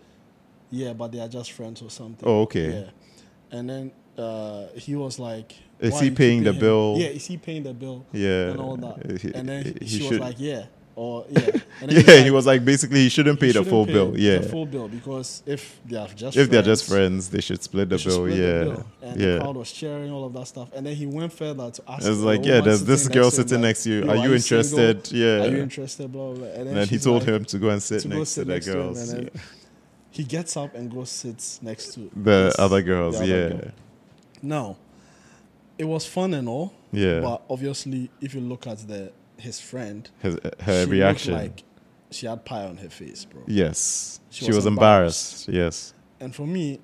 "Yeah, but they are just friends or something." Oh, okay. Yeah, and then uh, he was like, Is he paying the him?" bill? Yeah, is he paying the bill? Yeah. and all that. He- and then he she was like, "Yeah," or yeah. Yeah, he's he was like basically he shouldn't "You pay the shouldn't full pay bill. Yeah. the full bill because if they are just if they're just friends, friends, they should split the bill. split the yeah. bill. And the crowd was cheering all of that stuff. And then he went further to ask. It's the like, yeah, there's this girl to sitting next to you. "Yo, Are you single? interested? Yeah. Are you interested? Blah, blah, blah. And then, And then he told like, him to go and sit to next to the to girls. and he gets up and goes sits next to The this- other girls, the other yeah. girl. Now, it was fun and all. Yeah. But obviously, if you look at the his friend, His, uh, her looked reaction. like she had pie on her face, bro. yes. She She, was was embarrassed. Yes. And for me,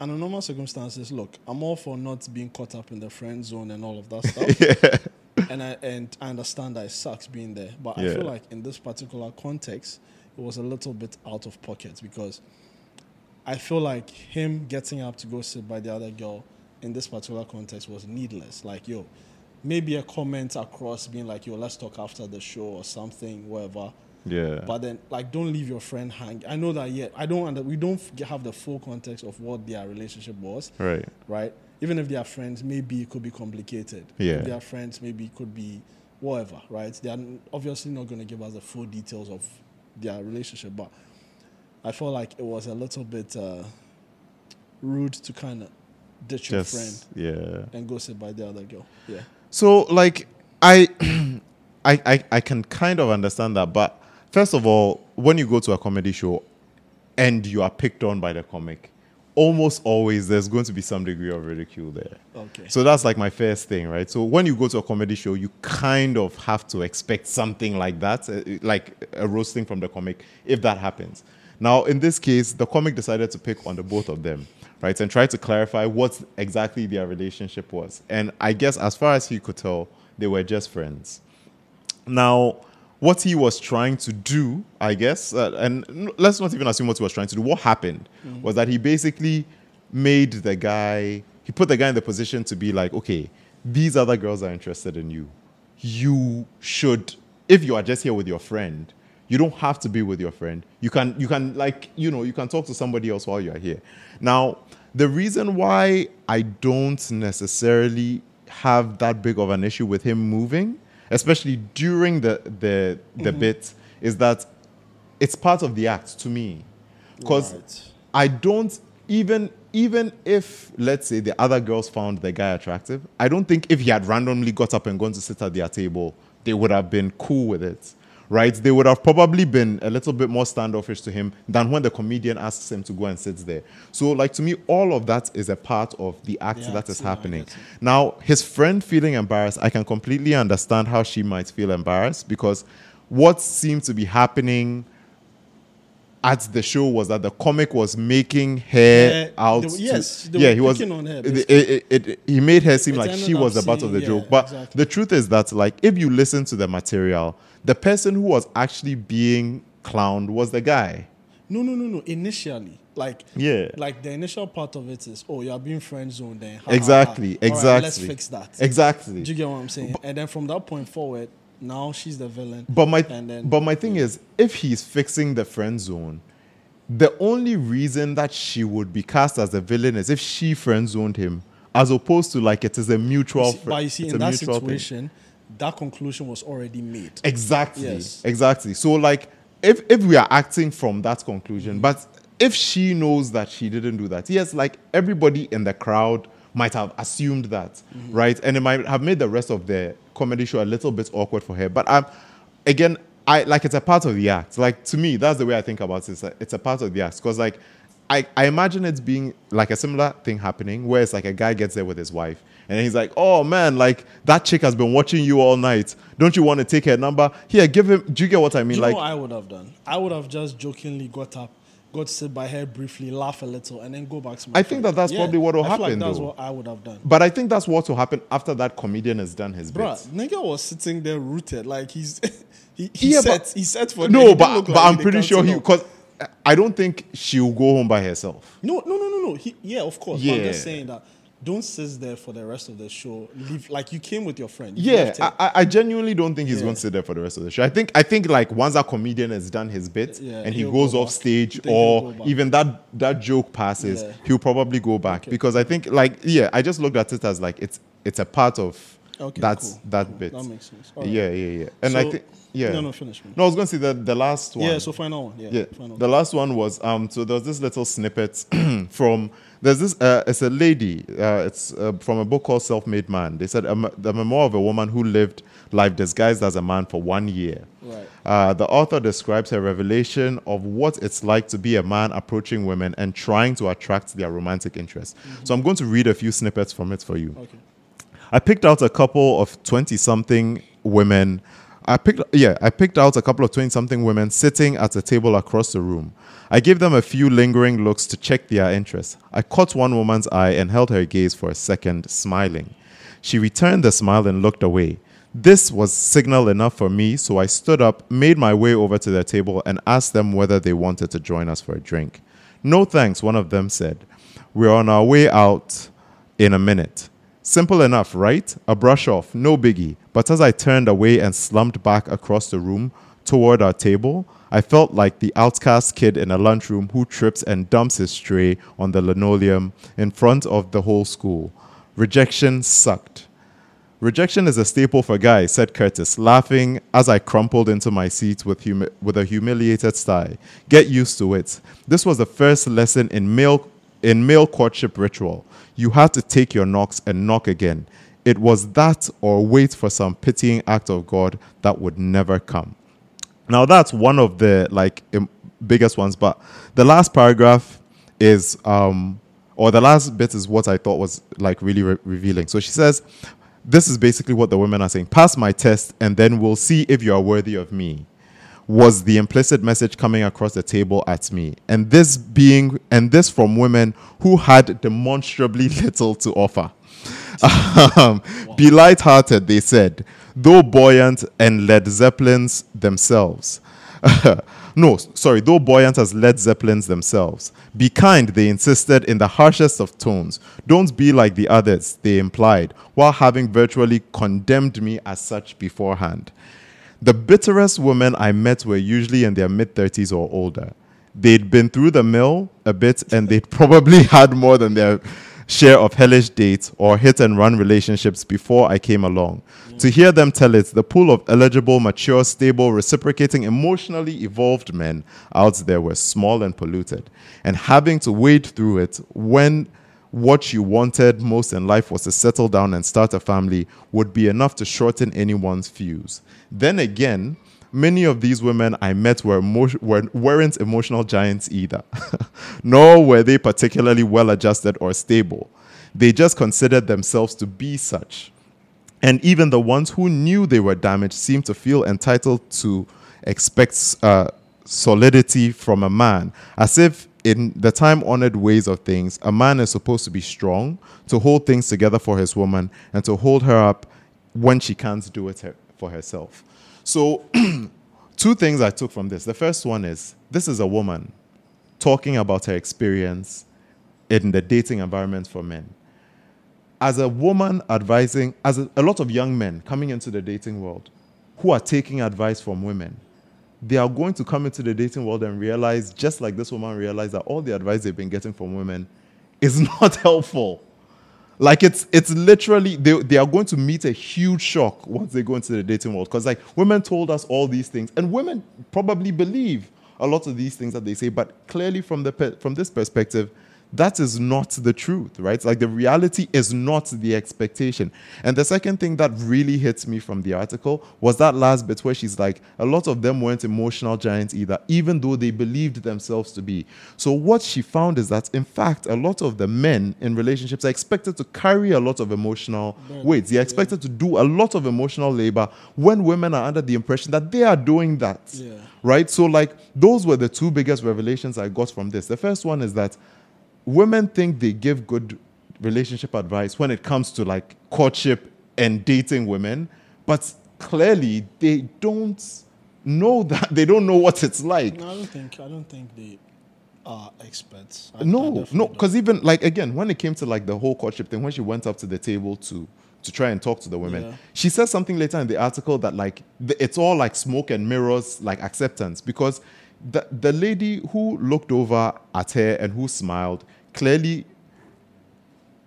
under normal circumstances, look, I'm all for not being caught up in the friend zone and all of that stuff. yeah. and I and I understand that it sucks being there, but I feel like in this particular context, it was a little bit out of pocket because I feel like him getting up to go sit by the other girl in this particular context was needless. Like, yo, maybe a comment across being like, yo, let's talk after the show or something, whatever. Yeah. But then, like, don't leave your friend hang. I know that yet. I don't. Under, we don't have the full context of what their relationship was right. right? Even if they are friends, maybe it could be complicated. Yeah. If they are friends, maybe it could be whatever, right? They are obviously not going to give us the full details of their relationship, but I felt like it was a little bit uh, rude to kind of ditch your friend yeah. and go sit by the other girl. Yeah. So like I, I I I can kind of understand that, but first of all, when you go to a comedy show and you are picked on by the comic, almost always there's going to be some degree of ridicule there. Okay. So that's like my first thing, right? So when you go to a comedy show, you kind of have to expect something like that, uh, like a roasting from the comic, if that happens. Now, in this case, the comic decided to pick on the both of them, right, and try to clarify what exactly their relationship was. And I guess, as far as he could tell, they were just friends. Now, what he was trying to do, I guess, uh, and let's not even assume what he was trying to do. What happened was that he basically made the guy, he put the guy in the position to be like, okay, these other girls are interested in you. You should, if you are just here with your friend, You don't have to be with your friend. You can you can like you know you can talk to somebody else while you're here. Now, the reason why I don't necessarily have that big of an issue with him moving, especially during the the the mm-hmm. bit, is that it's part of the act to me. Because Right. I don't even even if let's say the other girls found the guy attractive, I don't think if he had randomly got up and gone to sit at their table, they would have been cool with it. Right? They would have probably been a little bit more standoffish to him than when the comedian asks him to go and sit there. So, like to me, all of that is a part of the act The that is yeah, happening. Now, his friend feeling embarrassed, I can completely understand how she might feel embarrassed because what seemed to be happening at the show was that the comic was making her Yeah, out. they to- yes, they yeah, were he was. on her, it- it- it- he made her seem It like she was the butt of the seeing- joke. But exactly. the truth is that, like, if you listen to the material, the person who was actually being clowned was the guy. No, no, no, no. Initially, like Yeah. like the initial part of it is, oh, you are being friend zoned. Then ha, ha, ha. Exactly, right, let's exactly. fix that. Exactly. Do you get what I'm saying? and then from that point forward, now she's the villain. But my and then but my thing is, if he's fixing the friend zone, the only reason that she would be cast as a villain is if she friend zoned him, as opposed to like it is a mutual. Fri- but you see, in that mutual thing. situation, that conclusion was already made. Exactly. Yes. Exactly. So like if if we are acting from that conclusion, mm-hmm. but if she knows that she didn't do that, yes, like everybody in the crowd might have assumed that, right? And it might have made the rest of the comedy show a little bit awkward for her. But um, again, I like it's a part of the act. Like to me, that's the way I think about it. It's a, it's a part of the act because like. I, I imagine it's being like a similar thing happening where it's like a guy gets there with his wife and he's like, oh man, like that chick has been watching you all night. Don't you want to take her number? Here, give him. Do you get what I Do mean? you like, know what I would have done? I would have just jokingly got up, got to sit by her briefly, laugh a little, and then go back to my I think that that's probably what will happen, Like that's though. what I would have done. but I think that's what will happen after that comedian has done his Bruh, bit. nigga was sitting there rooted like he's he, he Yeah, set but- he set for No, but but like I'm pretty sure he because I don't think she'll go home by herself. No, no, no, no, no. He, yeah, of course. But I'm just Yeah. saying that don't sit there for the rest of the show. Leave like you came with your friend. You Yeah. I, I- genuinely don't think he's Yeah. going to sit there for the rest of the show. I think I think like once that comedian has done his bit Yeah, and he goes go off back. stage or even that that joke passes, Yeah. he'll probably go back because I think like yeah, I just looked at it as like it's it's a part of Okay, that cool, that cool. bit. That makes sense. Right. Yeah, yeah, yeah. And I think yeah. No, no, finish me. No, I was going to say that the last one. Yeah, so final one. Yeah, Yeah, final the last one was um. So there was this little snippet from there's this uh, it's a lady uh, it's uh, from a book called Self-Made Man. They said um, the memoir of a woman who lived life disguised as a man for one year. Right. Uh, the author describes her revelation of what it's like to be a man approaching women and trying to attract their romantic interest. So I'm going to read a few snippets from it for you. Okay. I picked out a couple of 20 something women. I picked yeah, I picked out a couple of 20 something women sitting at a table across the room. I gave them a few lingering looks to check their interest. I caught one woman's eye and held her gaze for a second, smiling. She returned the smile and looked away. This was signal enough for me, so I stood up, made my way over to their table, and asked them whether they wanted to join us for a drink. No thanks, one of them said. We're on our way out in a minute. Simple enough, right? A brush off, no biggie. But as I turned away and slumped back across the room toward our table, I felt like the outcast kid in a lunchroom who trips and dumps his tray on the linoleum in front of the whole school. Rejection sucked. Rejection is a staple for guys, said Curtis, laughing as I crumpled into my seat with, humi- with a humiliated sigh. Get used to it. This was the first lesson in male, in male courtship ritual. You had to take your knocks and knock again. It was that or wait for some pitying act of God that would never come. Now that's one of the like im- biggest ones, but the last paragraph is um or the last bit is what I thought was like really re- revealing. So she says, this is basically what the women are saying. Pass my test and then we'll see if you are worthy of me. Was the implicit message coming across the table at me. And this being and this from women who had demonstrably little to offer. Um, Be light-hearted, they said, though buoyant and Led Zeppelins themselves. no, sorry, though buoyant as Led Zeppelins themselves. Be kind, they insisted in the harshest of tones. Don't be like the others, they implied, while having virtually condemned me as such beforehand. The bitterest women I met were usually in their mid 30s or older. They'd been through the mill a bit and they'd probably had more than their share of hellish dates or hit and run relationships before I came along. To hear them tell it, the pool of eligible, mature, stable, reciprocating, emotionally evolved men out there were small and polluted. And having to wade through it when what you wanted most in life was to settle down and start a family would be enough to shorten anyone's fuse. Then again, many of these women I met were, emo- were weren't emotional giants either, nor were they particularly well adjusted or stable. They just considered themselves to be such. And even the ones who knew they were damaged seemed to feel entitled to expect uh, solidity from a man, as if in the time honored ways of things, a man is supposed to be strong, to hold things together for his woman, and to hold her up when she can't do it her- for herself. So, two things I took from this. The first one is this is a woman talking about her experience in the dating environment for men. As a woman advising, as a, a lot of young men coming into the dating world who are taking advice from women, they are going to come into the dating world and realize, just like this woman realized, that all the advice they've been getting from women is not helpful. Like it's it's literally they, they are going to meet a huge shock once they go into the dating world. Because like women told us all these things, and women probably believe a lot of these things that they say, but clearly from the from this perspective, that is not the truth, right? Like the reality is not the expectation. And the second thing that really hits me from the article was that last bit where she's like, a lot of them weren't emotional giants either, even though they believed themselves to be. So what she found is that, in fact, a lot of the men in relationships are expected to carry a lot of emotional weight. They're expected to do a lot of emotional labor when women are under the impression that they are doing that Yeah. right? So, like, those were the two biggest revelations I got from this. The first one is that women think they give good relationship advice when it comes to like courtship and dating women, but clearly they don't know that they don't know what it's like. No, I don't think I don't think they are experts. I- I No, definitely no, because even like again, when it came to like the whole courtship thing, when she went up to the table to to try and talk to the women, Yeah. she said something later in the article that like the, it's all like smoke and mirrors, like acceptance, because the the lady who looked over at her and who smiled clearly.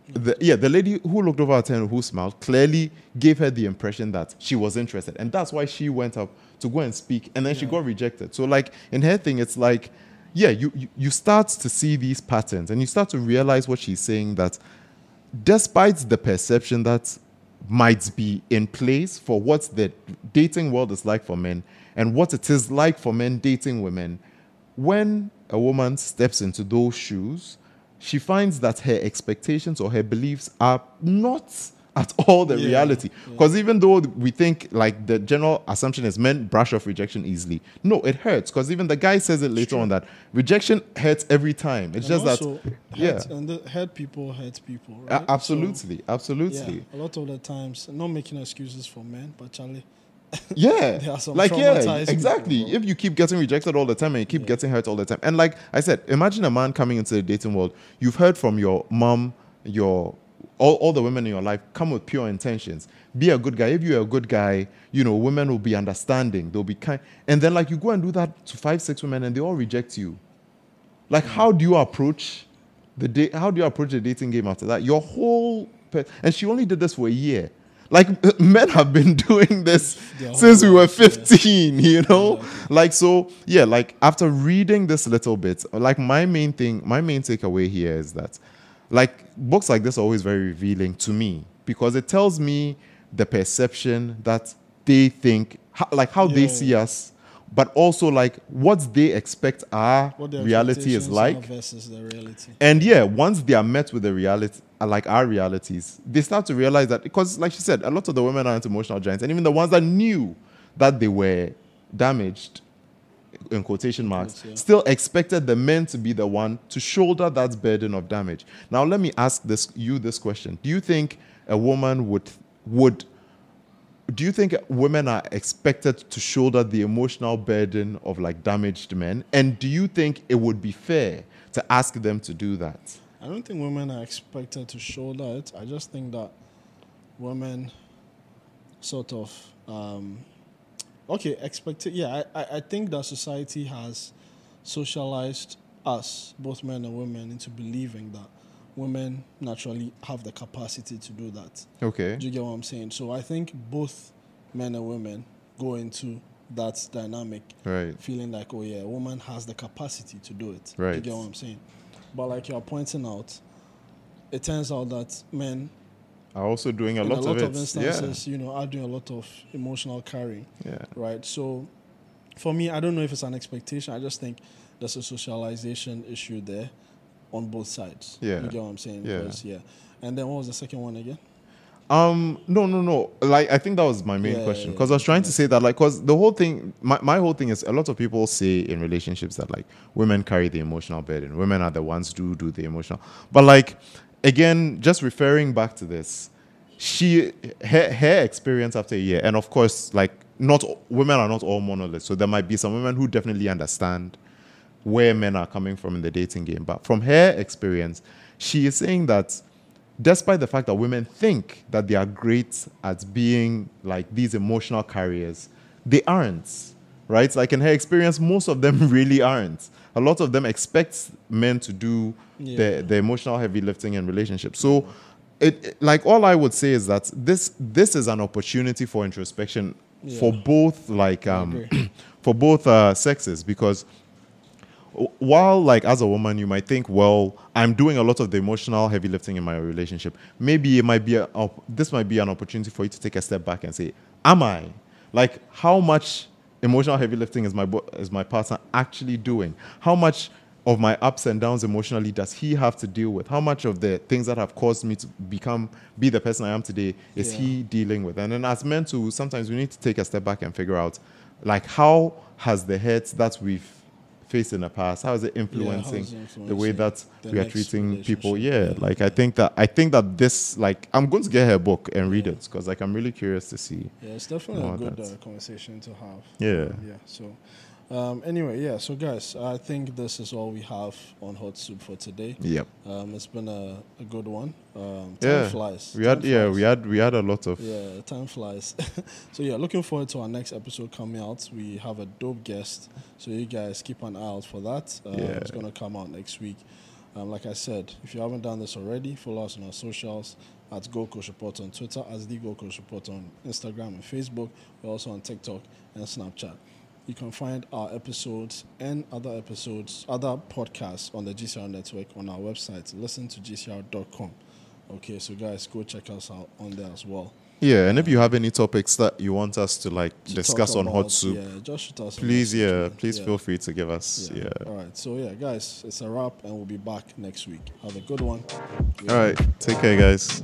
The, yeah, the lady who looked over at her and who smiled clearly gave her the impression that she was interested, and that's why she went up to go and speak, and then she got rejected. So, like in her thing, it's like, yeah, you, you you start to see these patterns, and you start to realize what she's saying that, despite the perception that might be in place for what the dating world is like for men and what it is like for men dating women, when a woman steps into those shoes, she finds that her expectations or her beliefs are not at all the Yeah, reality. Because even though we think like the general assumption is men brush off rejection easily, no, it hurts. Because even the guy says it later on that rejection hurts every time. It's And just that, yeah, and the hurt people hurt people. Right? absolutely, So, absolutely. yeah, a lot of the times, not making excuses for men, but Charlie, Yeah, are some like yeah, exactly. people, if you keep getting rejected all the time and you keep Yeah. getting hurt all the time, and like I said, imagine a man coming into the dating world. You've heard from your mom, your all, all the women in your life come with pure intentions. Be a good guy. If you're a good guy, you know women will be understanding. They'll be kind. And then like you go and do that to five, six women, and they all reject you. Like how do you approach the day? How do you approach the dating game after that? Your whole pe- and she only did this for a year. Like men have been doing this since we were lives, yeah. 15, you know? Like so, yeah, like after reading this little bit, like my main thing, my main takeaway here is that like books like this are always very revealing to me because it tells me the perception that they think like how they see us but also like what they expect our reality is like versus the reality. and yeah, once they are met with the reality, uh, like our realities, they start to realize that because, like she said, a lot of the women aren't emotional giants, and even the ones that knew that they were damaged, in quotation marks, yeah. still expected the men to be the one to shoulder that burden of damage. Now, let me ask this you this question: Do you think a woman would would do you think women are expected to shoulder the emotional burden of like damaged men? And do you think it would be fair to ask them to do that? I don't think women are expected to shoulder it. I just think that women sort of um, okay, expect yeah, I, I, think that society has socialized us, both men and women, into believing that women naturally have the capacity to do that. Okay. Do you get what I'm saying? So I think both men and women go into that dynamic Right. feeling like, oh yeah, a woman has the capacity to do it. Right. You get what I'm saying? But like you're pointing out, it turns out that men Are also doing a in lot, a lot of of, instances, you know, are doing a lot of emotional carrying, yeah. Yeah. right? So for me, I don't know if it's an expectation. I just think there's a socialization issue there on both sides. Yeah. You get what I'm saying? Yeah. Because, yeah. And then what was the second one again? Um, no, no, no. Like, I think that was my main Yeah, question yeah, because I was trying to say that, like, because the whole thing, my, my whole thing is a lot of people say in relationships that like women carry the emotional burden, women are the ones who do the emotional. But like, again, just referring back to this, she her, her experience after a year, and of course, like, not women are not all monoliths, so there might be some women who definitely understand where men are coming from in the dating game. But from her experience, she is saying that despite the fact that women think that they are great at being like these emotional carriers, they aren't. Right? Like in her experience, most of them really aren't. A lot of them expect men to do Yeah. the, the emotional heavy lifting in relationships. So it, it- like all I would say is that this this is an opportunity for introspection Yeah. for both like um for both uh, sexes because while like as a woman you might think well i'm doing a lot of the emotional heavy lifting in my relationship maybe it might be a, op- this might be an opportunity for you to take a step back and say am i? Like how much emotional heavy lifting is my bo- is my partner actually doing? How much of my ups and downs emotionally does he have to deal with? How much of the things that have caused me to become be the person i am today is Yeah. he dealing with? And then as men too sometimes we need to take a step back and figure out like how has the hurts that we've faced in the past how is it influencing it the way that we are treating people yeah Yeah, like i think that i think that this like i'm going to get her book and read it because like i'm really curious to see Yeah, it's definitely a good uh, conversation to have. Yeah. Yeah. So, um, anyway, yeah. So, guys, I think this is all we have on Hot Soup for today. yep Um, it's been a, a good one. Um, time yeah flies. we had Time yeah flies. we had we had a lot of Yeah, time flies. so yeah, looking forward to our next episode coming out. We have a dope guest, so you guys keep an eye out for that. Um, Yeah. It's gonna come out next week. Um, like I said, if you haven't done this already, follow us on our socials at Gold Coast Report on Twitter, as the Gold Coast Report on Instagram and Facebook. We're also on TikTok and Snapchat. You can find our episodes and other episodes, other podcasts on the GCR network on our website. Listen to GCR.com. Okay, so guys, go check us out on there as well. yeah and if you have any topics that you want us to like to discuss on hot about, soup Yeah, just shoot us please yeah please Yeah. feel free to give us yeah, All right. So yeah, guys, it's a wrap, and we'll be back next week. Have a good one. all right take care guys